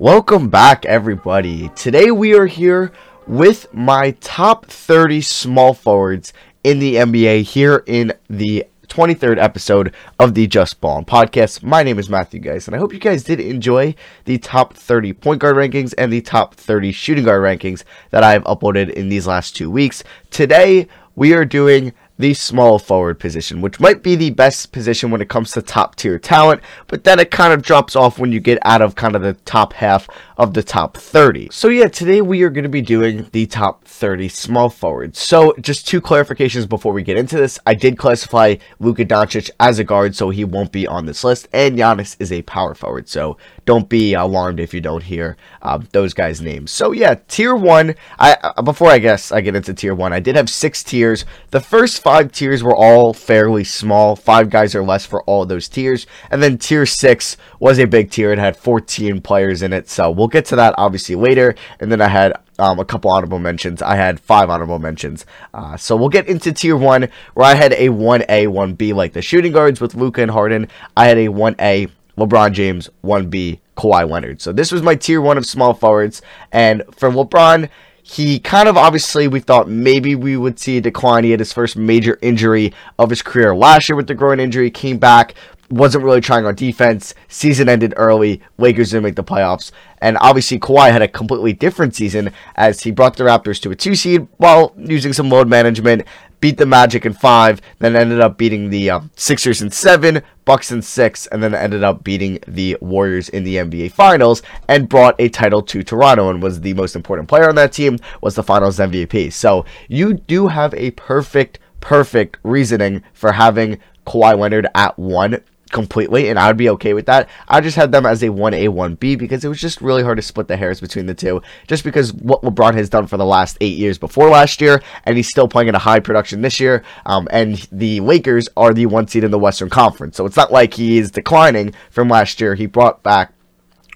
Welcome back, everybody. Today we are here with my top 30 small forwards in the NBA here in the 23rd episode of the Just Ball podcast. My name is Matthew, guys, and I hope you guys did enjoy the top 30 point guard rankings and the top 30 shooting guard rankings that I've uploaded in these last two weeks. Today we are doing the small forward position, which might be the best position when it comes to top tier talent, but then it kind of drops off when you get out of kind of the top half of the top 30. So yeah, today we are going to be doing the top 30 small forwards. So just two clarifications before we get into this. I did classify Luka Doncic as a guard, so he won't be on this list, and Giannis is a power forward. So don't be alarmed if you don't hear uh, those guys' names. So yeah, tier one. I uh, before I guess I get into tier one, I did have six tiers. The first five tiers were all fairly small, five guys or less for all those tiers. And then tier six was a big tier. It had 14 players in it. So we'll get to that obviously later. And then I had um, a couple honorable mentions. I had five honorable mentions. Uh, so we'll get into tier one, where I had a 1A, 1B, like the shooting guards with Luka and Harden. I had a 1A, LeBron James, 1B, Kawhi Leonard. So this was my tier one of small forwards. And for LeBron, he kind of obviously we thought maybe we would see a decline. He had his first major injury of his career last year with the groin injury, came back, wasn't really trying on defense. Season ended early. Lakers didn't make the playoffs. And obviously, Kawhi had a completely different season as he brought the Raptors to a two seed while using some load management, beat the Magic in five, then ended up beating the uh, Sixers in seven, Bucks in six, and then ended up beating the Warriors in the NBA Finals and brought a title to Toronto and was the most important player on that team, was the Finals MVP. So you do have a perfect, perfect reasoning for having Kawhi Leonard at one completely, and I would be okay with that. I just had them as a 1A, 1B because it was just really hard to split the hairs between the two, just because what LeBron has done for the last eight years before last year, and he's still playing at a high production this year. Um, and the Lakers are the one seed in the Western Conference, so it's not like he is declining from last year. He brought back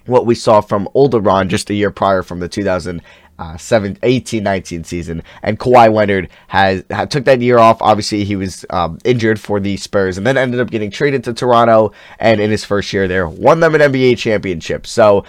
what we saw from old LeBron just a year prior from the 2000 uh, 7, 18 19 season. And Kawhi Leonard has, had, took that year off. Obviously, he was um, injured for the Spurs and then ended up getting traded to Toronto. And in his first year there, won them an NBA championship. So,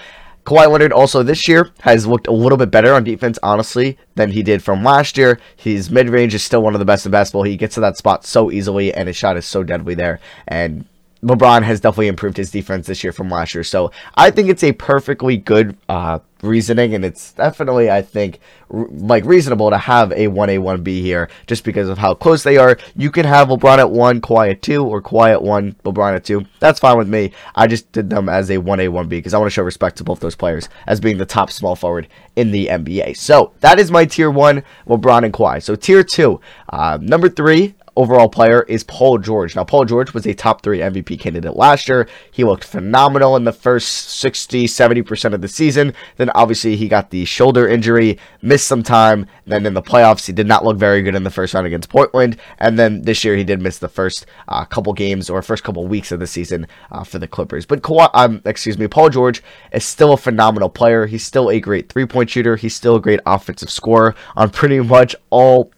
Kawhi Leonard also this year has looked a little bit better on defense, honestly, than he did from last year. His mid range is still one of the best in basketball. He gets to that spot so easily, and his shot is so deadly there. And LeBron has definitely improved his defense this year from last year. So I think it's a perfectly good uh, reasoning, and it's definitely, I think, r- like reasonable to have a 1A, 1B here just because of how close they are. You can have LeBron at 1, Kawhi at 2, or Kawhi at 1, LeBron at 2. That's fine with me. I just did them as a 1A, 1B because I want to show respect to both those players as being the top small forward in the NBA. So that is my tier 1, LeBron and Kawhi. So tier 2, uh, number 3, overall player is Paul George. Now, Paul George was a top three MVP candidate last year. He looked phenomenal in the first 60, 70% of the season. Then, obviously, he got the shoulder injury, missed some time. Then, in the playoffs, he did not look very good in the first round against Portland. And then this year, he did miss the first uh, couple games or first couple weeks of the season uh, for the Clippers. But, Kawhi, um, excuse me, Paul George is still a phenomenal player. He's still a great three point shooter. He's still a great offensive scorer on pretty much all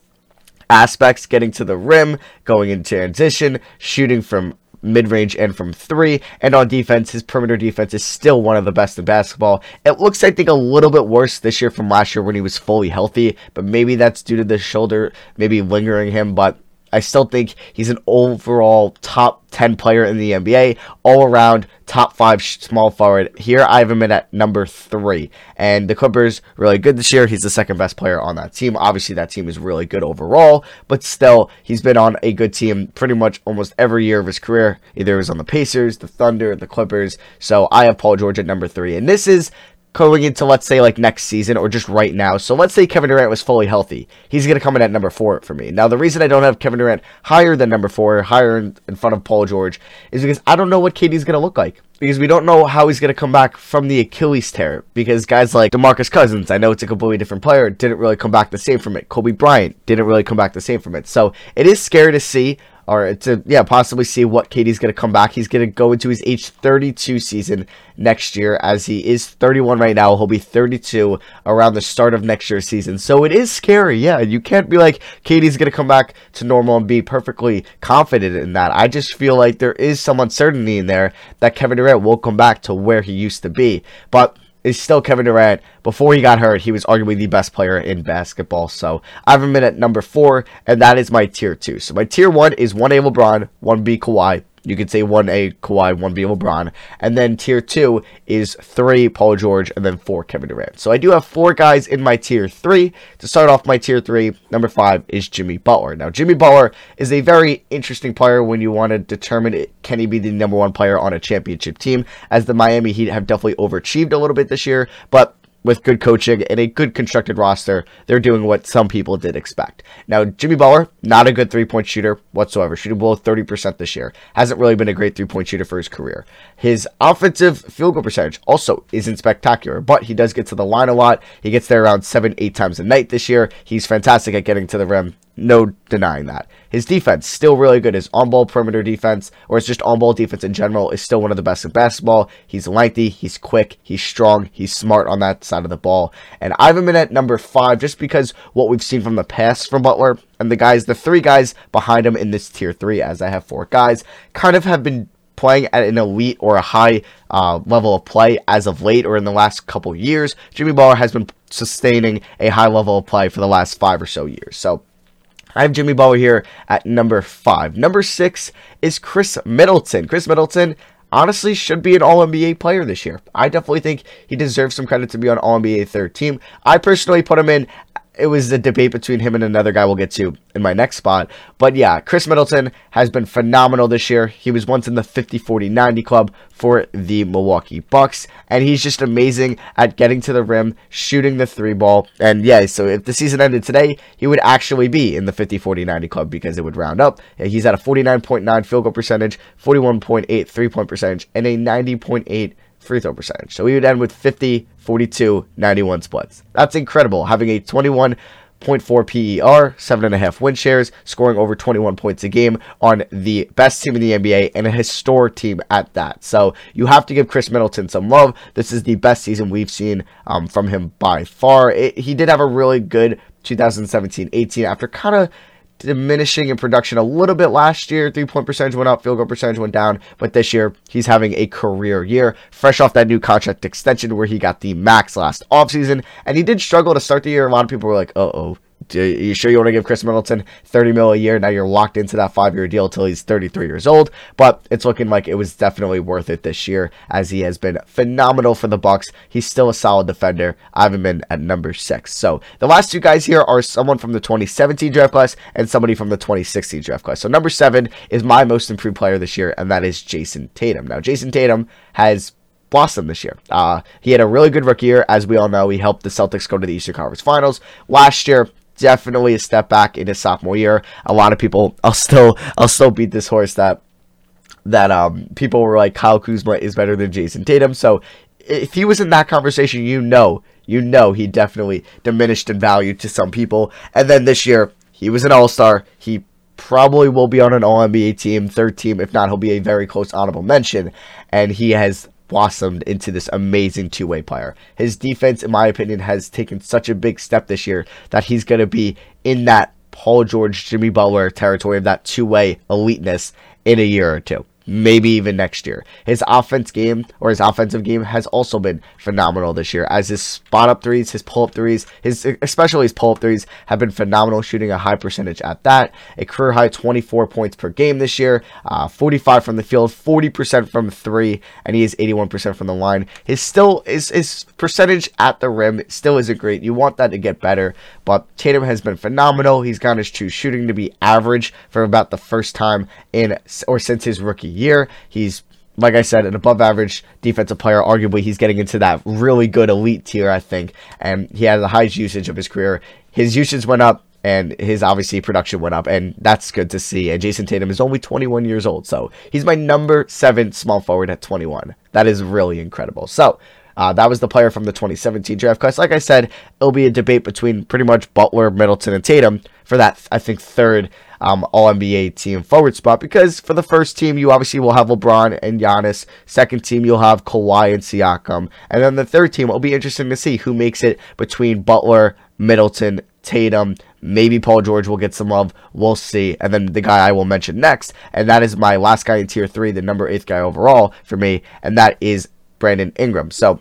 aspects, getting to the rim, going in transition, shooting from mid range and from three. And on defense, his perimeter defense is still one of the best in basketball. It looks, I think, a little bit worse this year from last year when he was fully healthy, but maybe that's due to the shoulder maybe lingering him. But I still think he's an overall top 10 player in the NBA, all around top five small forward. Here I have him in at number three. And the Clippers really good this year. He's the second best player on that team. Obviously, that team is really good overall, but still, he's been on a good team pretty much almost every year of his career. Either it was on the Pacers, the Thunder, the Clippers. So I have Paul George at number three. And this is going into let's say like next season or just right now. So let's say Kevin Durant was fully healthy. He's going to come in at number 4 for me. Now the reason I don't have Kevin Durant higher than number 4, higher in, front of Paul George is because I don't know what KD's going to look like. Because we don't know how he's going to come back from the Achilles tear. Because guys like DeMarcus Cousins, I know it's a completely different player, didn't really come back the same from it. Kobe Bryant didn't really come back the same from it. So it is scary to see or to yeah possibly see what KD's going to come back. He's going to go into his age 32 season next year as he is 31 right now. He'll be 32 around the start of next year's season. So it is scary. Yeah, you can't be like KD's going to come back to normal and be perfectly confident in that. I just feel like there is some uncertainty in there that Kevin Durant will come back to where he used to be. But is still Kevin Durant. Before he got hurt, he was arguably the best player in basketball. So I have him in at number four, and that is my tier two. So my tier one is 1A LeBron, 1B Kawhi, you could say 1A Kawhi, 1B LeBron. And then tier 2 is 3 Paul George, and then 4 Kevin Durant. So I do have 4 guys in my tier 3. To start off my tier 3, number 5 is Jimmy Butler. Now, Jimmy Butler is a very interesting player when you want to determine it, can he be the number one player on a championship team, as the Miami Heat have definitely overachieved a little bit this year. But with good coaching and a good constructed roster, they're doing what some people did expect. Now, Jimmy Butler, not a good three point shooter whatsoever, shooting below 30% this year. Hasn't really been a great three point shooter for his career. His offensive field goal percentage also isn't spectacular, but he does get to the line a lot. He gets there around seven, eight times a night this year. He's fantastic at getting to the rim no denying that. His defense still really good. His on-ball perimeter defense, or it's just on-ball defense in general, is still one of the best in basketball. He's lengthy, he's quick, he's strong, he's smart on that side of the ball. And I have him in at number five just because what we've seen from the past from Butler and the guys, the three guys behind him in this tier three, as I have four guys, kind of have been playing at an elite or a high uh, level of play as of late or in the last couple years. Jimmy Butler has been sustaining a high level of play for the last five or so years. So I have Jimmy Butler here at number five. Number six is Khris Middleton. Khris Middleton honestly should be an All NBA player this year. I definitely think he deserves some credit to be on All NBA third team. I personally put him in it was a debate between him and another guy we'll get to in my next spot. But yeah, Khris Middleton has been phenomenal this year. He was once in the 50 40 90 club for the Milwaukee Bucks, and he's just amazing at getting to the rim, shooting the three ball. And yeah, so if the season ended today, he would actually be in the 50 40 90 club because it would round up. He's at a 49.9 field goal percentage, 41.8 three point percentage, and a 90.8 free throw percentage. So we would end with 50, 42, 91 splits. That's incredible. Having a 21.4 PER, 7.5 win shares, scoring over 21 points a game on the best team in the NBA and a historic team at that. So you have to give Khris Middleton some love. This is the best season we've seen um, from him by far. It, he did have a really good 2017 18 after kind of diminishing in production a little bit last year. Three point percentage went up, field goal percentage went down, but this year he's having a career year, fresh off that new contract extension where he got the max last offseason. And he did struggle to start the year. A lot of people were like, uh oh, are you sure you want to give Khris Middleton 30 mil a year? Now you're locked into that five year deal until he's 33 years old. But it's looking like it was definitely worth it this year as he has been phenomenal for the Bucks. He's still a solid defender. I have him in at number six. So the last two guys here are someone from the 2017 draft class and somebody from the 2016 draft class. So number seven is my most improved player this year, and that is Jayson Tatum. Now Jayson Tatum has blossomed this year. Uh, he had a really good rookie year. As we all know, he helped the Celtics go to the Eastern Conference Finals. Last year, definitely a step back in his sophomore year. A lot of people, I'll still, I'll still beat this horse that that um people were like Kyle Kuzma is better than Jayson Tatum. So if he was in that conversation, you know, you know, he definitely diminished in value to some people. And then this year, he was an All Star. He probably will be on an All NBA team, third team. If not, he'll be a very close honorable mention. And he has blossomed into this amazing two way player. His defense, in my opinion, has taken such a big step this year that he's going to be in that Paul George, Jimmy Butler territory of that two way eliteness in a year or two maybe even next year. His offense game or his offensive game has also been phenomenal this year as his spot up threes, his pull up threes, his especially his pull up threes have been phenomenal, shooting a high percentage at that. A career high 24 points per game this year, uh, 45 from the field, 40% from three, and he is 81% from the line. His still his his percentage at the rim still isn't great. You want that to get better, but Tatum has been phenomenal. He's gotten his true shooting to be average for about the first time in or since his rookie year. He's like I said, an above average defensive player. Arguably, he's getting into that really good elite tier, I think. And he had the highest usage of his career. His usage went up, and his obviously production went up, and that's good to see. And Jayson Tatum is only 21 years old, so he's my number seven small forward at 21. That is really incredible. So, uh, that was the player from the 2017 draft class. Like I said, it'll be a debate between pretty much Butler, Middleton, and Tatum for that, I think, third um, All NBA team forward spot. Because for the first team, you obviously will have LeBron and Giannis. Second team, you'll have Kawhi and Siakam. And then the third team, it'll be interesting to see who makes it between Butler, Middleton, Tatum. Maybe Paul George will get some love. We'll see. And then the guy I will mention next, and that is my last guy in tier three, the number eighth guy overall for me, and that is Brandon Ingram. So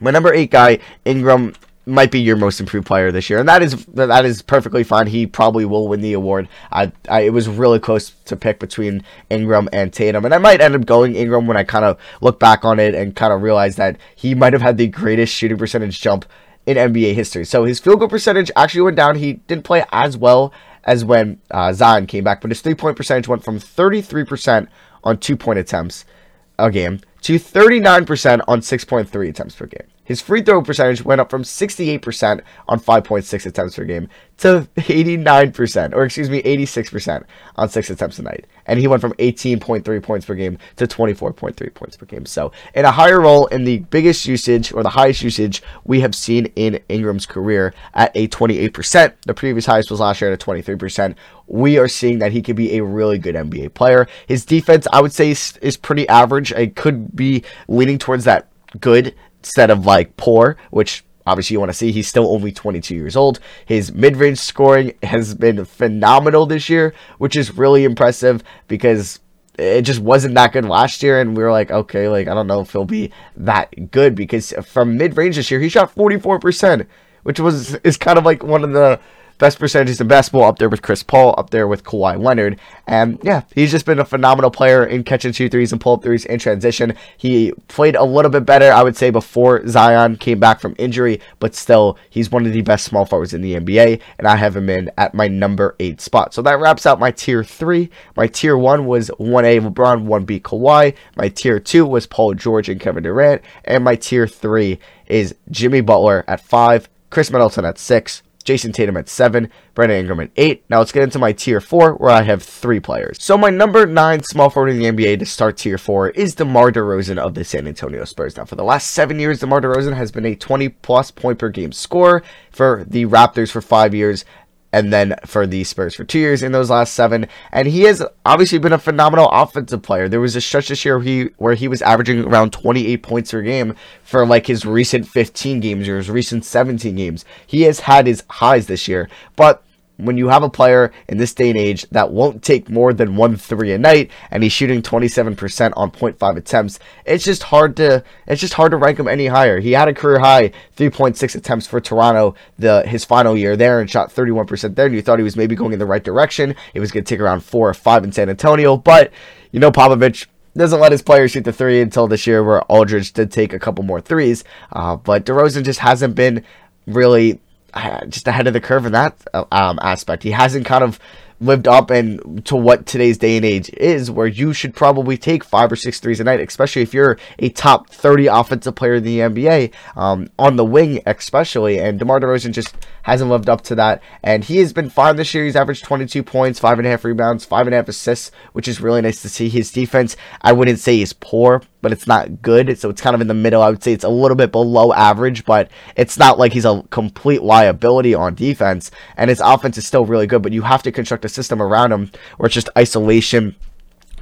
My number eight guy, Ingram, might be your most improved player this year, and that is that is perfectly fine. He probably will win the award. I, I it was really close to pick between Ingram and Tatum, and I might end up going Ingram when I kind of look back on it and kind of realize that he might have had the greatest shooting percentage jump in NBA history. So his field goal percentage actually went down. He didn't play as well as when uh, Zion came back, but his three point percentage went from 33% on two point attempts a game to 39% on 6.3 attempts per game. His free throw percentage went up from 68% on 5.6 attempts per game to 89%, or excuse me, 86% on 6 attempts a night. And he went from 18.3 points per game to 24.3 points per game. So, in a higher role in the biggest usage or the highest usage we have seen in Ingram's career at a 28%. The previous highest was last year at a 23%. We are seeing that he could be a really good NBA player. His defense, I would say, is pretty average. It could be leaning towards that good instead of like poor, which obviously you want to see. He's still only 22 years old. His mid range scoring has been phenomenal this year, which is really impressive because it just wasn't that good last year. And we were like, okay, like, I don't know if he'll be that good because from mid range this year, he shot 44%, which was is kind of like one of the best percentages in basketball, up there with Chris Paul, up there with Kawhi Leonard. And yeah, he's just been a phenomenal player in catching two threes and pull up threes in transition. He played a little bit better, I would say, before Zion came back from injury, but still, he's one of the best small forwards in the NBA, and I have him in at my number eight spot. So that wraps out my tier three. My tier one was 1A LeBron, 1B Kawhi. My tier two was Paul George and Kevin Durant. And my tier three is Jimmy Butler at five, Khris Middleton at six, Jayson Tatum at 7, Brandon Ingram at 8. Now let's get into my tier 4 where I have 3 players. So my number 9 small forward in the NBA to start tier 4 is DeMar DeRozan of the San Antonio Spurs. Now for the last 7 years DeMar DeRozan has been a 20 plus point per game scorer for the Raptors for 5 years and then for the Spurs for two years in those last seven. And he has obviously been a phenomenal offensive player. There was a stretch this year where he, where he was averaging around 28 points per game for like his recent 15 games or his recent 17 games. He has had his highs this year, but when you have a player in this day and age that won't take more than one three a night and he's shooting 27% on 0.5 attempts it's just hard to it's just hard to rank him any higher he had a career high 3.6 attempts for toronto the his final year there and shot 31% there and you thought he was maybe going in the right direction it was going to take around four or five in san antonio but you know popovich doesn't let his players shoot the three until this year, where Aldridge did take a couple more threes. Uh, but DeRozan just hasn't been really just ahead of the curve in that uh, um, aspect. He hasn't kind of lived up and to what today's day and age is, where you should probably take five or six threes a night, especially if you're a top 30 offensive player in the NBA um, on the wing, especially. And DeMar DeRozan just hasn't lived up to that. And he has been fine this year. He's averaged 22 points, five and a half rebounds, five and a half assists, which is really nice to see. His defense, I wouldn't say is poor, but it's not good. So it's kind of in the middle. I would say it's a little bit below average, but it's not like he's a complete liability on defense. And his offense is still really good, but you have to construct a system around him where it's just isolation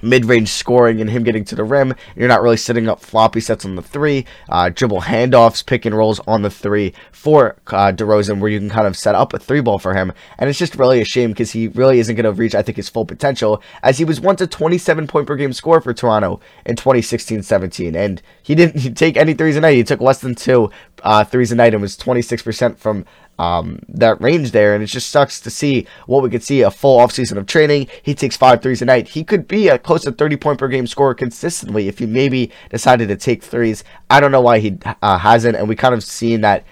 mid-range scoring and him getting to the rim. You're not really setting up floppy sets on the three, uh, dribble handoffs, pick and rolls on the three for uh, DeRozan, where you can kind of set up a three ball for him. And it's just really a shame because he really isn't going to reach, I think, his full potential, as he was once a 27 point per game score for Toronto in 2016-17, and he didn't take any threes a night. He took less than two uh, threes a night and was 26% from um, that range there, and it just sucks to see what we could see a full offseason of training. He takes five threes a night. He could be a close to 30 point per game scorer consistently if he maybe decided to take threes. I don't know why he uh, hasn't, and we kind of seen that.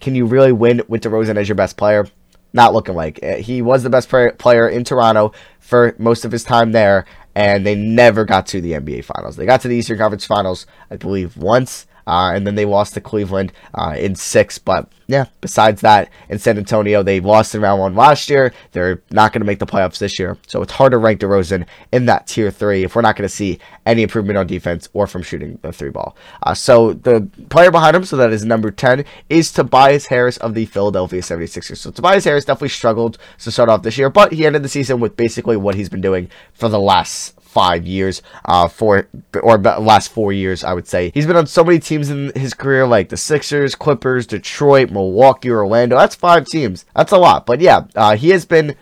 Can you really win with DeRozan as your best player? Not looking like he was the best player in Toronto for most of his time there, and they never got to the NBA Finals. They got to the Eastern Conference Finals, I believe, once, uh, and then they lost to Cleveland uh, in six. But yeah, besides that, in San Antonio, they lost in round one last year. They're not going to make the playoffs this year. So it's hard to rank DeRozan in that tier three if we're not going to see any improvement on defense or from shooting the three ball. Uh, so the player behind him, so that is number 10, is Tobias Harris of the Philadelphia 76ers. So Tobias Harris definitely struggled to start off this year, but he ended the season with basically what he's been doing for the last five years, uh, for or last four years, I would say. He's been on so many teams in his career, like the Sixers, Clippers, Detroit, Milwaukee, Orlando. That's five teams. That's a lot, but yeah, uh, he has been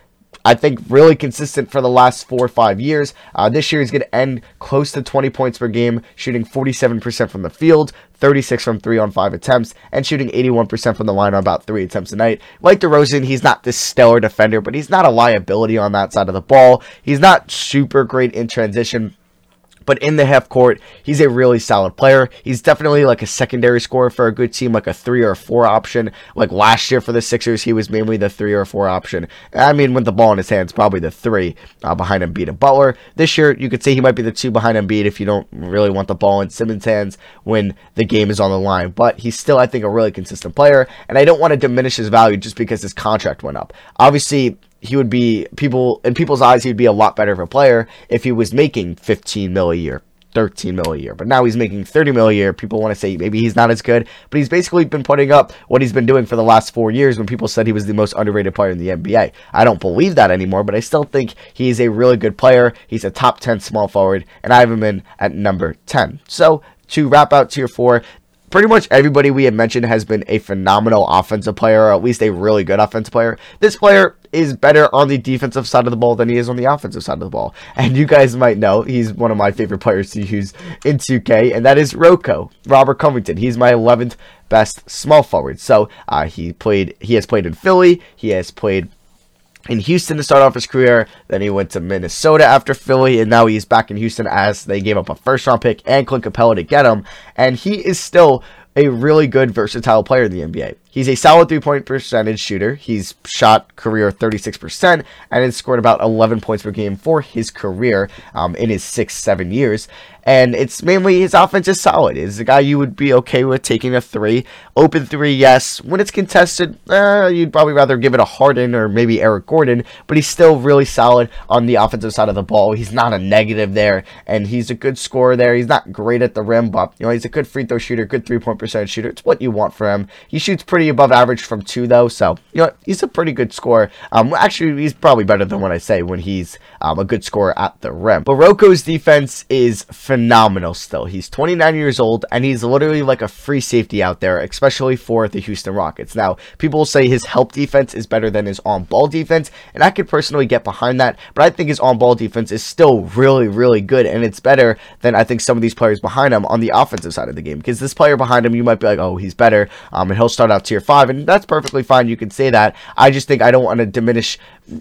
I think really consistent for the last four or five years. Uh, this year he's going to end close to 20 points per game, shooting 47% from the field, 36 from three on five attempts, and shooting 81% from the line on about three attempts a night. Like DeRozan, he's not this stellar defender, but he's not a liability on that side of the ball. He's not super great in transition but in the half court, he's a really solid player. He's definitely like a secondary scorer for a good team, like a three or a four option. Like last year for the Sixers, he was mainly the three or four option. I mean, with the ball in his hands, probably the three uh, behind Embiid and Butler. This year, you could say he might be the two behind Embiid if you don't really want the ball in Simmons' hands when the game is on the line. But he's still, I think, a really consistent player, and I don't want to diminish his value just because his contract went up. Obviously, he would be people in people's eyes he would be a lot better of a player if he was making 15 mil a year 13 mil a year. But now he's making 30 mil a year. People want to say maybe he's not as good but he's basically been putting up what he's been doing for the last four years when people said he was the most underrated player in the nba i don't believe that anymore but i still think he's a really good player. He's a top 10 small forward and i have him in at number 10 so to wrap out tier four pretty much everybody we have mentioned has been a phenomenal offensive player, or at least a really good offensive player. This player is better on the defensive side of the ball than he is on the offensive side of the ball. And you guys might know he's one of my favorite players to use in 2K, and that is RoCo, Robert Covington. He's my 11th best small forward. So uh, he played, he has played in Philly, he has played in Houston to start off his career. Then he went to Minnesota after Philly, and now he's back in Houston as they gave up a first round pick and Clint Capela to get him. And he is still a really good, versatile player in the NBA. He's a solid three point percentage shooter. He's shot career 36% and has scored about 11 points per game for his career um, in his six, seven years. And it's mainly his offense is solid. Is a guy you would be okay with taking a three. Open three, yes. When it's contested, eh, you'd probably rather give it a Harden or maybe Eric Gordon, but he's still really solid on the offensive side of the ball. He's not a negative there, and he's a good scorer there. He's not great at the rim, but you know he's a good free throw shooter, good three point percentage shooter. It's what you want for him. He shoots pretty pretty above average from two, though. So, you know, he's a pretty good scorer. Um, actually, he's probably better than what I say when he's um, a good scorer at the rim. But RoCo's defense is phenomenal still. He's 29 years old, and he's literally like a free safety out there, especially for the Houston Rockets. Now, people say his help defense is better than his on ball defense, and I could personally get behind that, but I think his on ball defense is still really, really good, and it's better than I think some of these players behind him on the offensive side of the game. Because this player behind him, you might be like, oh, he's better, um, and he'll start out tier five, and that's perfectly fine. You can say that. I just think I don't want to diminish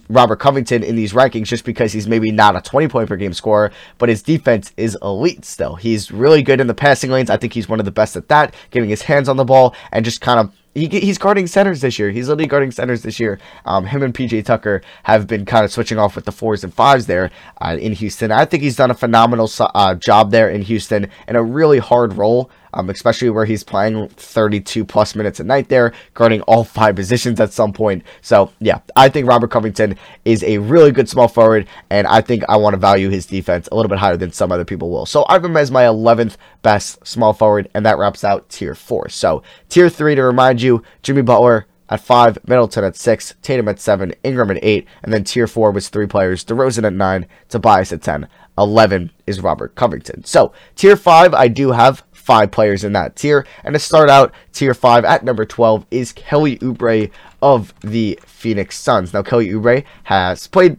Robert Covington in these rankings just because he's maybe not a 20 point per game scorer, but his defense is elite still. He's really good in the passing lanes. I think he's one of the best at that, getting his hands on the ball and just kind of he, he's guarding centers this year. He's literally guarding centers this year. Um, him and PJ Tucker have been kind of switching off with the fours and fives there uh, in Houston. I think he's done a phenomenal uh, job there in Houston in a really hard role um, especially where he's playing 32 plus minutes a night there, guarding all five positions at some point. So, yeah, I think Robert Covington is a really good small forward, and I think I want to value his defense a little bit higher than some other people will. So, I have him as my 11th best small forward, and that wraps out tier four. So, tier three, to remind you, Jimmy Butler at five, Middleton at six, Tatum at seven, Ingram at eight, and then tier four was three players, DeRozan at nine, Tobias at 10. 11 is Robert Covington. So, tier 5, I do have five players in that tier. And to start out, tier five at number 12 is Kelly Oubre of the Phoenix Suns. Now, Kelly Oubre has played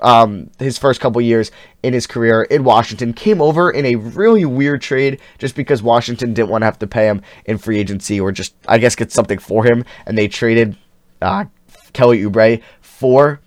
um, his first couple years in his career in Washington, came over in a really weird trade just because Washington didn't want to have to pay him in free agency or just, I guess, get something for him. And they traded uh, Kelly Oubre for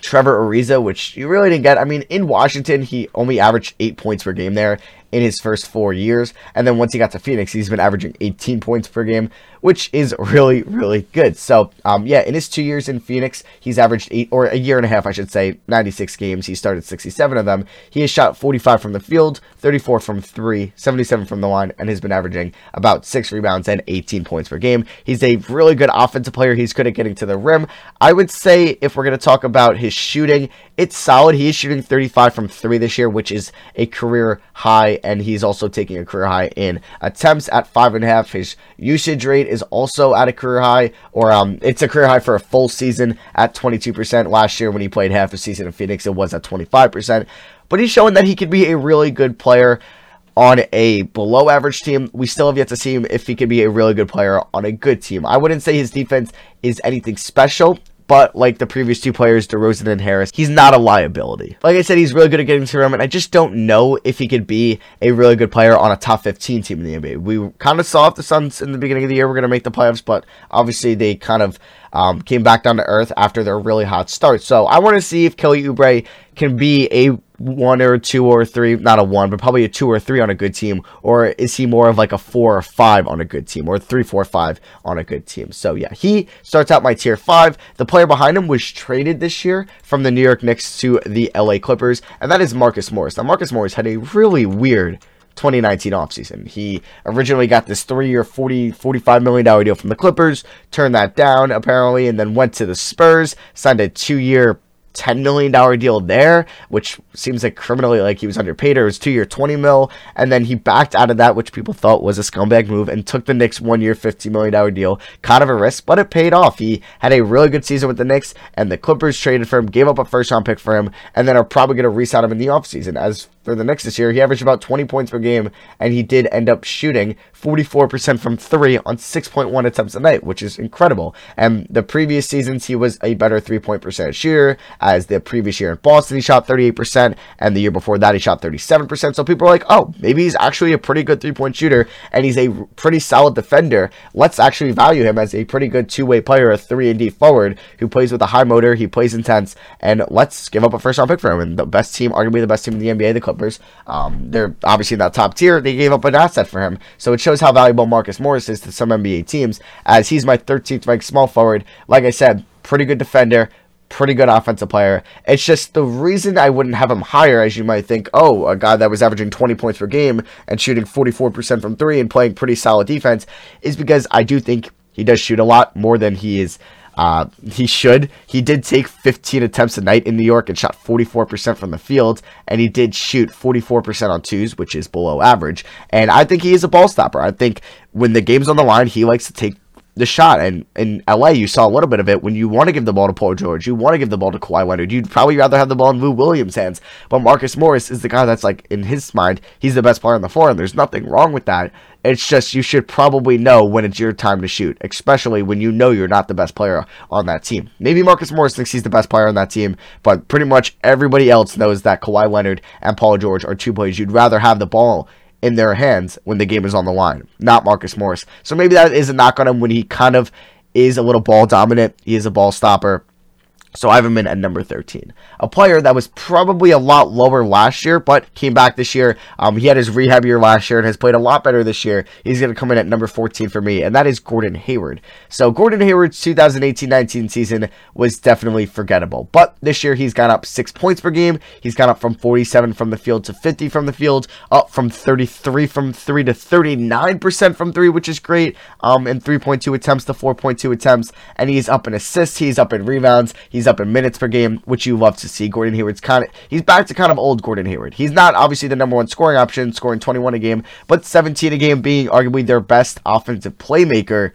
Trevor Ariza, which you really didn't get. I mean, in Washington, he only averaged eight points per game there in his first four years. And then once he got to Phoenix, he's been averaging 18 points per game, which is really, really good. So, um, yeah, in his two years in Phoenix, he's averaged eight, or a year and a half, I should say, 96 games. He started 67 of them. He has shot 45 from the field, 34 from three, 77 from the line, and has been averaging about six rebounds and 18 points per game. He's a really good offensive player. He's good at getting to the rim. I would say if we're going to talk about his shooting, it's solid. He is shooting 35 from three this year, which is a career high, and he's also taking a career high in attempts at five and a half. His usage rate is also at a career high, or um, it's a career high for a full season at 22%. Last year, when he played half a season in Phoenix, it was at 25%. But he's showing that he could be a really good player on a below average team. We still have yet to see him if he could be a really good player on a good team. I wouldn't say his defense is anything special, but like the previous two players, DeRozan and Harris, he's not a liability. Like I said, he's really good at getting to the rim, and I just don't know if he could be a really good player on a top 15 team in the NBA. We kind of saw if the Suns in the beginning of the year were going to make the playoffs, but obviously they kind of um, came back down to earth after their really hot start. So I want to see if Kelly Oubre can be a one or two or three, not a one, but probably a two or three on a good team, or is he more of like a four or five on a good team, or three, four, five on a good team? So yeah, he starts out my tier five. The player behind him was traded this year from the New York Knicks to the LA Clippers, and that is Marcus Morris. Now Marcus Morris had a really weird 2019 offseason. He originally got this three-year, 40, 45 million dollar deal from the Clippers, turned that down apparently, and then went to the Spurs, signed a two-year, $10 million deal there, which seems like criminally like he was underpaid. Or it was two year 20 mil. And then he backed out of that, which people thought was a scumbag move, and took the Knicks one year, $50 million deal. Kind of a risk, but it paid off. He had a really good season with the Knicks, and the Clippers traded for him, gave up a first round pick for him, and then are probably going to re sign him in the offseason. As for the Knicks this year, he averaged about 20 points per game, and he did end up shooting 44% from three on 6.1 attempts a night, which is incredible. And the previous seasons, he was a better three point percent shooter. As the previous year in Boston, he shot 38%, and the year before that, he shot 37%. So people are like, oh, maybe he's actually a pretty good three point shooter, and he's a pretty solid defender. Let's actually value him as a pretty good two way player, a 3 and D forward who plays with a high motor, he plays intense, and let's give up a first round pick for him. And the best team, arguably the best team in the NBA, the Clippers. Um, they're obviously in that top tier. They gave up an asset for him. So it shows how valuable Marcus Morris is to some NBA teams, as he's my 13th ranked small forward. Like I said, pretty good defender, pretty good offensive player. It's just the reason I wouldn't have him higher, as you might think, oh, a guy that was averaging 20 points per game and shooting 44% from three and playing pretty solid defense, is because I do think he does shoot a lot more than he is uh, he should. He did take 15 attempts a night in New York and shot 44% from the field, and he did shoot 44% on twos, which is below average. And I think he is a ball stopper. I think when the game's on the line, he likes to take the shot. And in LA, you saw a little bit of it when you want to give the ball to Paul George, you want to give the ball to Kawhi Leonard. You'd probably rather have the ball in Lou Williams' hands. But Marcus Morris is the guy that's like, in his mind, he's the best player on the floor, and there's nothing wrong with that. It's just you should probably know when it's your time to shoot, especially when you know you're not the best player on that team. Maybe Marcus Morris thinks he's the best player on that team, but pretty much everybody else knows that Kawhi Leonard and Paul George are two players you'd rather have the ball in their hands when the game is on the line, not Marcus Morris. So maybe that is a knock on him when he kind of is a little ball dominant. He is a ball stopper. So I have him in at number 13. A player that was probably a lot lower last year, but came back this year. Um, he had his rehab year last year and has played a lot better this year. He's going to come in at number 14 for me, and that is Gordon Hayward. So Gordon Hayward's 2018-19 season was definitely forgettable, but this year he's gone up six points per game. He's gone up from 47 from the field to 50 from the field, up from 33 from three to 39% from three, which is great. Um, in 3.2 attempts to 4.2 attempts, and he's up in assists. He's up in rebounds. He's He's up in minutes per game, which you love to see. Gordon Hayward's kind of he's back to kind of old Gordon Hayward. He's not obviously the number one scoring option, scoring 21 a game, but 17 a game being arguably their best offensive playmaker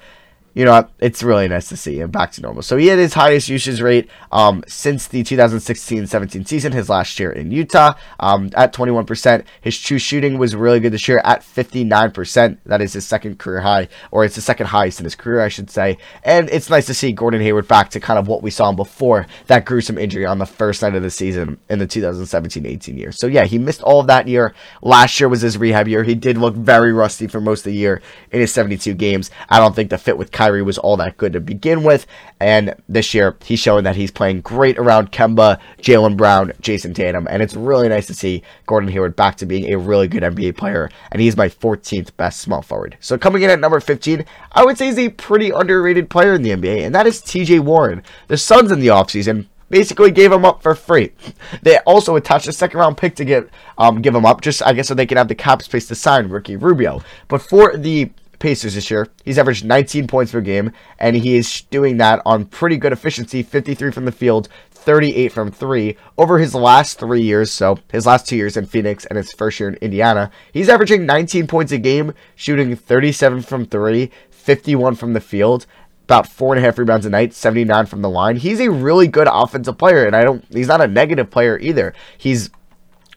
you know, it's really nice to see him back to normal. So he had his highest usage rate um, since the 2016-17 season, his last year in Utah, um, at 21%. His true shooting was really good this year at 59%. That is his second career high, or it's the second highest in his career, I should say. And it's nice to see Gordon Hayward back to kind of what we saw him before that gruesome injury on the first night of the season in the 2017-18 year. So yeah, he missed all of that year. Last year was his rehab year. He did look very rusty for most of the year in his 72 games. I don't think the fit with Kyrie was all that good to begin with. And this year, he's showing that he's playing great around Kemba, Jaylen Brown, Jayson Tatum. And it's really nice to see Gordon Hayward back to being a really good NBA player. And he's my 14th best small forward. So coming in at number 15, I would say he's a pretty underrated player in the NBA. And that is TJ Warren. The Suns in the offseason basically gave him up for free. They also attached a second round pick to get um, give him up, just I guess so they can have the cap space to sign Ricky Rubio. But for the Pacers this year. He's averaged 19 points per game, and he is doing that on pretty good efficiency 53 from the field, 38 from three over his last three years. So his last two years in Phoenix and his first year in Indiana, he's averaging 19 points a game, shooting 37 from three, 51 from the field, about four and a half rebounds a night, 79 from the line. He's a really good offensive player, and I don't. He's not a negative player either. He's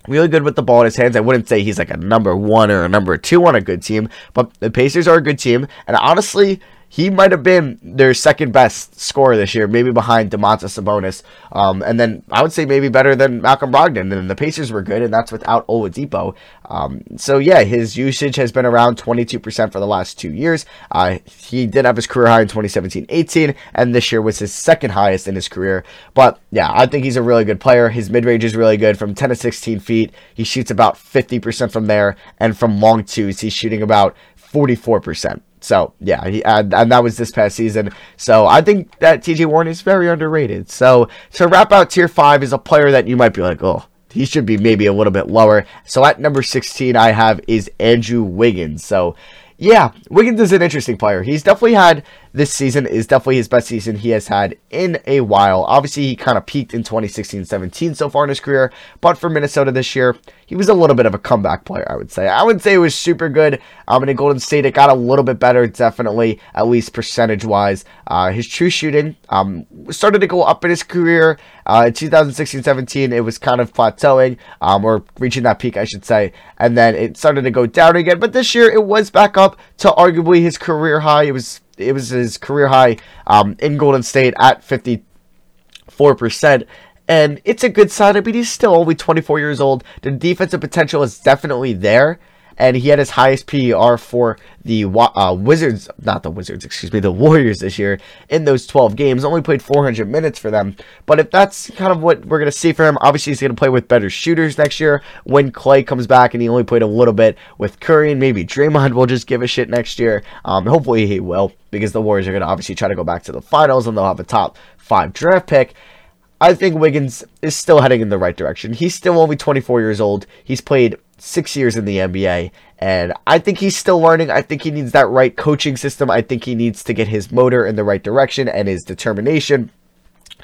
really good with the ball in his hands. I wouldn't say he's like a number one or a number two on a good team, but the Pacers are a good team. And honestly, he might have been their second best scorer this year, maybe behind Domantas Sabonis. Um, and then I would say maybe better than Malcolm Brogdon. And the Pacers were good, and that's without Oladipo. Um, so yeah, his usage has been around 22% for the last two years. Uh, he did have his career high in 2017-18, and this year was his second highest in his career. But yeah, I think he's a really good player. His mid-range is really good from 10 to 16 feet. He shoots about 50% from there, and from long twos, he's shooting about 44%. So yeah, he, and, and that was this past season. So I think that TJ Warren is very underrated. So to wrap out tier five is a player that you might be like, oh, he should be maybe a little bit lower. So at number 16, I have is Andrew Wiggins. So yeah, Wiggins is an interesting player. He's definitely had this season is definitely his best season he has had in a while. Obviously, he kind of peaked in 2016-17 so far in his career, but for Minnesota this year, he was a little bit of a comeback player, I would say. I wouldn't say it was super good. Um, in Golden State, it got a little bit better, definitely, at least percentage-wise. Uh, his true shooting um, started to go up in his career. Uh, in 2016-17, it was kind of plateauing, um, or reaching that peak, I should say, and then it started to go down again. But this year, it was back up to arguably his career high. It was it was his career high um, in Golden State at 54%. And it's a good sign. I mean, he's still only 24 years old. The defensive potential is definitely there and he had his highest PER for the uh, Wizards, not the Wizards, excuse me, the Warriors this year in those 12 games. Only played 400 minutes for them. But if that's kind of what we're going to see for him, obviously he's going to play with better shooters next year when Clay comes back and he only played a little bit with Curry and maybe Draymond will just give a shit next year. Um, hopefully he will because the Warriors are going to obviously try to go back to the finals and they'll have a top five draft pick. I think Wiggins is still heading in the right direction. He's still only 24 years old. He's played six years in the NBA, and I think he's still learning. I think he needs that right coaching system. I think he needs to get his motor in the right direction and his determination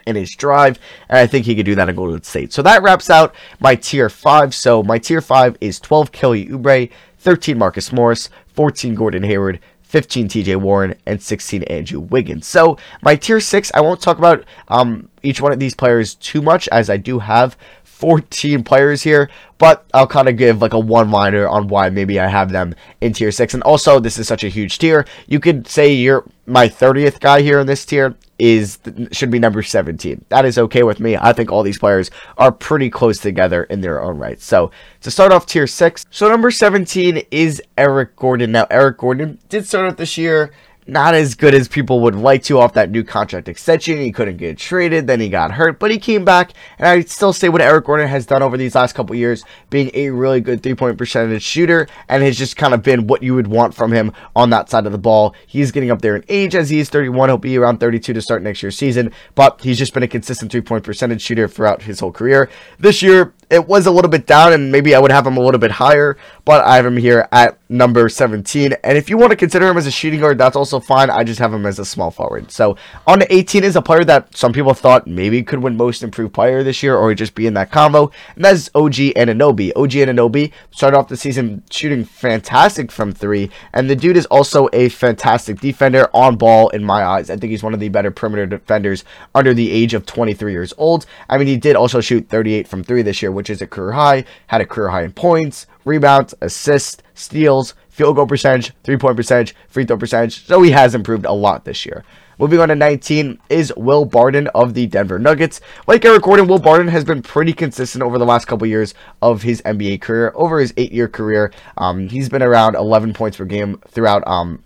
and his drive, and I think he could do that in Golden State. So that wraps out my tier 5. So my tier 5 is 12 Kelly Oubre, 13 Marcus Morris, 14 Gordon Hayward, 15 TJ Warren, and 16 Andrew Wiggins. So my tier 6, I won't talk about um, each one of these players too much as I do have 14 players here, but I'll kind of give like a one liner on why maybe I have them in tier 6. And also, this is such a huge tier. You could say you're my 30th guy here in this tier is should be number 17. That is okay with me. I think all these players are pretty close together in their own right. So, to start off tier 6, so number 17 is Eric Gordon. Now, Eric Gordon did start off this year not as good as people would like to off that new contract extension. He couldn't get traded, then he got hurt, but he came back. And I still say what Eric Gordon has done over these last couple years, being a really good three point percentage shooter, and has just kind of been what you would want from him on that side of the ball. He's getting up there in age as he is 31. He'll be around 32 to start next year's season, but he's just been a consistent three point percentage shooter throughout his whole career. This year, it was a little bit down, and maybe I would have him a little bit higher, but I have him here at number 17. And if you want to consider him as a shooting guard, that's also fine. I just have him as a small forward. So on the 18 is a player that some people thought maybe could win most improved player this year, or just be in that combo, and that's OG Anunoby. OG Anunoby started off the season shooting fantastic from three, and the dude is also a fantastic defender on ball in my eyes. I think he's one of the better perimeter defenders under the age of 23 years old. I mean, he did also shoot 38 from three this year which is a career high, had a career high in points, rebounds, assists, steals, field goal percentage, three point percentage, free throw percentage. So he has improved a lot this year. Moving on to 19 is Will Barton of the Denver Nuggets. Like Eric Gordon, Will Barton has been pretty consistent over the last couple years of his NBA career. Over his eight-year career, um, he's been around 11 points per game throughout um,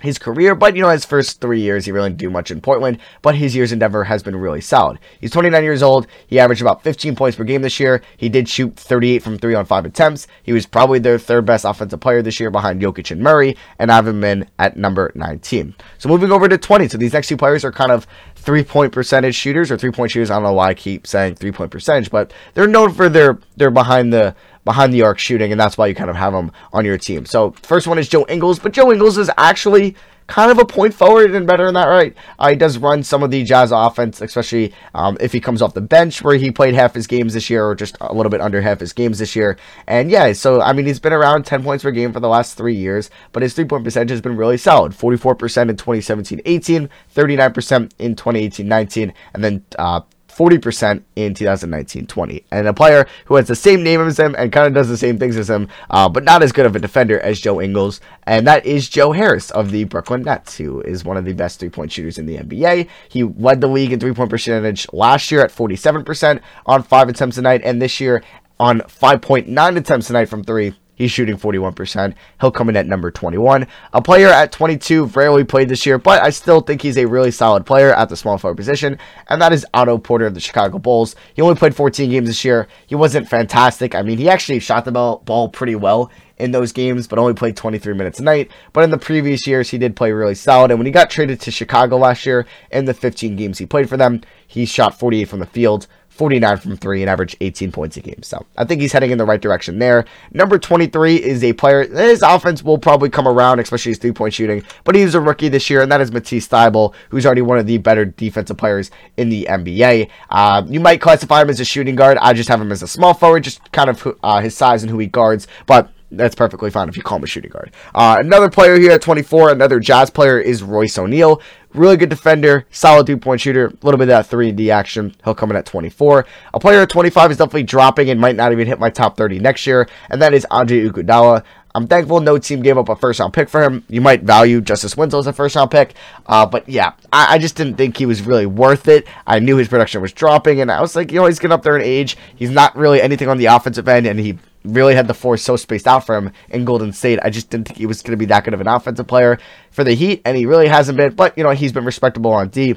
his career, but you know, his first three years, he really didn't do much in Portland, but his years in Denver has been really solid. He's 29 years old. He averaged about 15 points per game this year. He did shoot 38 from three on five attempts. He was probably their third best offensive player this year behind Jokic and Murray, and I have him in at number 19. So moving over to 20. So these next two players are kind of three point percentage shooters or three point shooters. I don't know why I keep saying three point percentage, but they're known for their, their behind the, behind the arc shooting, and that's why you kind of have them on your team. So first one is Joe Ingles, but Joe Ingles is actually kind of a point forward and better than that, right? Uh, he does run some of the Jazz offense, especially um, if he comes off the bench, where he played half his games this year, or just a little bit under half his games this year. And yeah, so I mean, he's been around 10 points per game for the last three years, but his three point percentage has been really solid 44% in 2017 18, 39% in 2018 19, and then uh, 40% in 2019-20. And a player who has the same name as him and kind of does the same things as him, uh, but not as good of a defender as Joe Ingles, and that is Joe Harris of the Brooklyn Nets, who is one of the best three-point shooters in the NBA. He led the league in three-point percentage last year at 47% on five attempts a night, and this year on 5.9 attempts a night from three. He's shooting 41%. He'll come in at number 21. A player at 22 rarely played this year, but I still think he's a really solid player at the small forward position, and that is Otto Porter of the Chicago Bulls. He only played 14 games this year. He wasn't fantastic. I mean, he actually shot the ball pretty well in those games, but only played 23 minutes a night. But in the previous years, he did play really solid. And when he got traded to Chicago last year, in the 15 games he played for them, he shot 48 from the field, 49 from three and average 18 points a game. So I think he's heading in the right direction there. Number 23 is a player. His offense will probably come around, especially his three point shooting, but he's a rookie this year, and that is Matisse Thybulle, who's already one of the better defensive players in the NBA. Uh, you might classify him as a shooting guard. I just have him as a small forward, just kind of uh, his size and who he guards, but that's perfectly fine if you call him a shooting guard. Uh, another player here at 24, another Jazz player is Royce O'Neale. Really good defender, solid two point shooter, a little bit of that 3 and D action. He'll come in at 24. A player at 25 is definitely dropping and might not even hit my top 30 next year, and that is Andre Iguodala. I'm thankful no team gave up a first round pick for him. You might value Justice Winslow as a first round pick, uh, but yeah, I, I, just didn't think he was really worth it. I knew his production was dropping, and I was like, you know, he's getting up there in age. He's not really anything on the offensive end, and he really had the force so spaced out for him in Golden State. I just didn't think he was going to be that good of an offensive player for the Heat, and he really hasn't been. But you know, he's been respectable on D.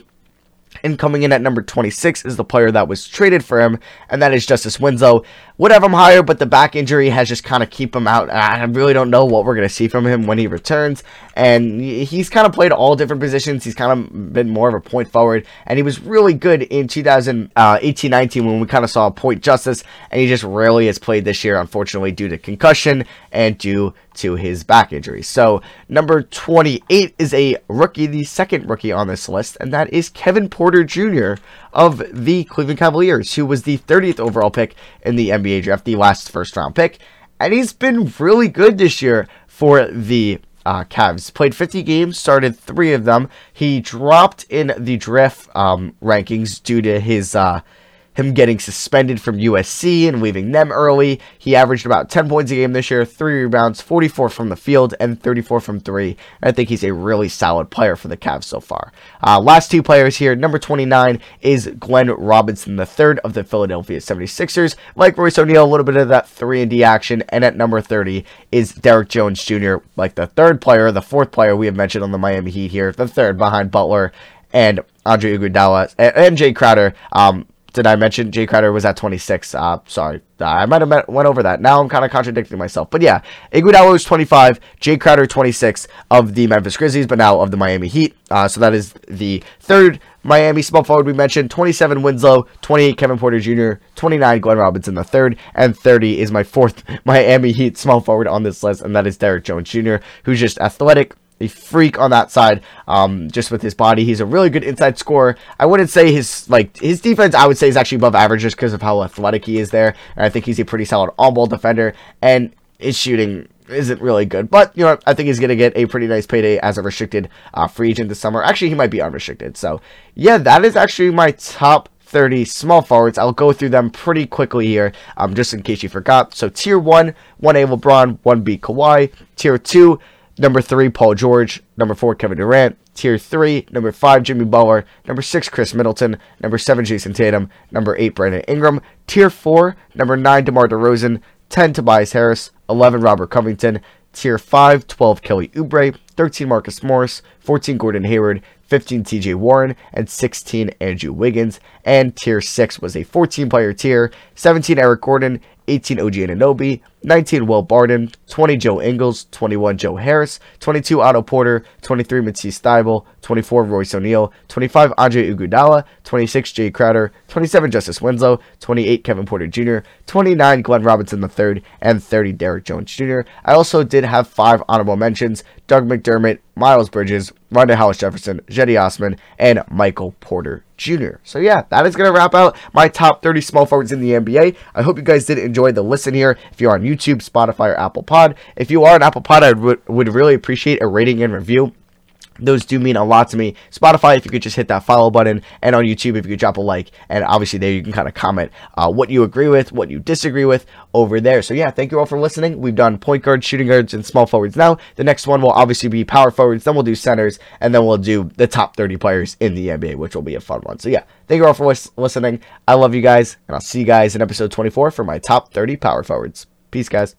And coming in at number 26 is the player that was traded for him, and that is Justice Winslow. Would have him higher, but the back injury has just kind of keep him out. I really don't know what we're going to see from him when he returns. And he's kind of played all different positions. He's kind of been more of a point forward, and he was really good in 2018-19 uh, when we kind of saw point justice, and he just rarely has played this year, unfortunately, due to concussion and due to his back injury. So number 28 is a rookie, the second rookie on this list, and that is Kevin Porter Jr. of the Cleveland Cavaliers, who was the 30th overall pick in the NBA draft, the last first round pick. And he's been really good this year for the uh, Cavs. Played 50 games, started three of them. He dropped in the draft um, rankings due to his uh, him getting suspended from USC and leaving them early. He averaged about 10 points a game this year, 3 rebounds, 44 from the field, and 34 from 3. I think he's a really solid player for the Cavs so far. Uh, last two players here. Number 29 is Glenn Robinson the third of the Philadelphia 76ers. Like Royce O'Neale, a little bit of that 3 and D action. And at number 30 is Derrick Jones Jr., like the third player, the fourth player we have mentioned on the Miami Heat here, the third behind Butler and Andre Iguodala and Jae Crowder. Um, did I mention Jae Crowder was at 26? Uh, sorry, uh, I might have went over that. Now I'm kind of contradicting myself, but yeah, Iguodala was 25, Jae Crowder 26 of the Memphis Grizzlies, but now of the Miami Heat. Uh, so that is the third Miami small forward we mentioned. 27 Winslow, 28 Kevin Porter Jr., 29 Glenn Robinson the third, and 30 is my fourth Miami Heat small forward on this list, and that is Derrick Jones Jr., who's just athletic, a freak on that side. Um, just with his body, he's a really good inside scorer. I wouldn't say his like his defense. I would say is actually above average just because of how athletic he is there. And I think he's a pretty solid on-ball defender. And his shooting isn't really good, but you know I think he's gonna get a pretty nice payday as a restricted uh, free agent this summer. Actually, he might be unrestricted. So yeah, that is actually my top 30 small forwards. I'll go through them pretty quickly here, um, just in case you forgot. So tier one, one A LeBron, one B Kawhi. Tier two. Number three, Paul George. Number four, Kevin Durant. Tier three, number five, Jimmy Butler. Number six, Khris Middleton. Number seven, Jayson Tatum. Number eight, Brandon Ingram. Tier four, number nine, DeMar DeRozan. 10, Tobias Harris. 11, Robert Covington. Tier 5, 12, Kelly Oubre. 13, Marcus Morris. 14, Gordon Hayward. 15 TJ Warren, and 16 Andrew Wiggins. And tier 6 was a 14 player tier 17 Eric Gordon, 18 OG Anunoby, 19 Will Barton, 20 Joe Ingles, 21 Joe Harris, 22 Otto Porter, 23 Matisse Thybulle, 24 Royce O'Neale, 25 Andre Iguodala, 26 Jae Crowder, 27 Justice Winslow, 28 Kevin Porter Jr., 29 Glenn Robinson III, and 30 Derrick Jones Jr. I also did have five honorable mentions: Doug McDermott, Miles Bridges, Rondae Hollis Jefferson, Cedi Osman, and Michael Porter Jr. So yeah, that is going to wrap out my top 30 small forwards in the NBA. I hope you guys did enjoy the listen here. If you're on YouTube, Spotify, or Apple Pod, if you are on Apple Pod, I would, would really appreciate a rating and review those do mean a lot to me. Spotify, if you could just hit that follow button, and on YouTube, if you could drop a like, and obviously there you can kind of comment uh, what you agree with, what you disagree with over there. So yeah, thank you all for listening. We've done point guards, shooting guards, and small forwards. Now the next one will obviously be power forwards. Then we'll do centers, and then we'll do the top 30 players in the NBA, which will be a fun one. So yeah, thank you all for lis- listening. I love you guys, and I'll see you guys in episode 24 for my top 30 power forwards. Peace, guys.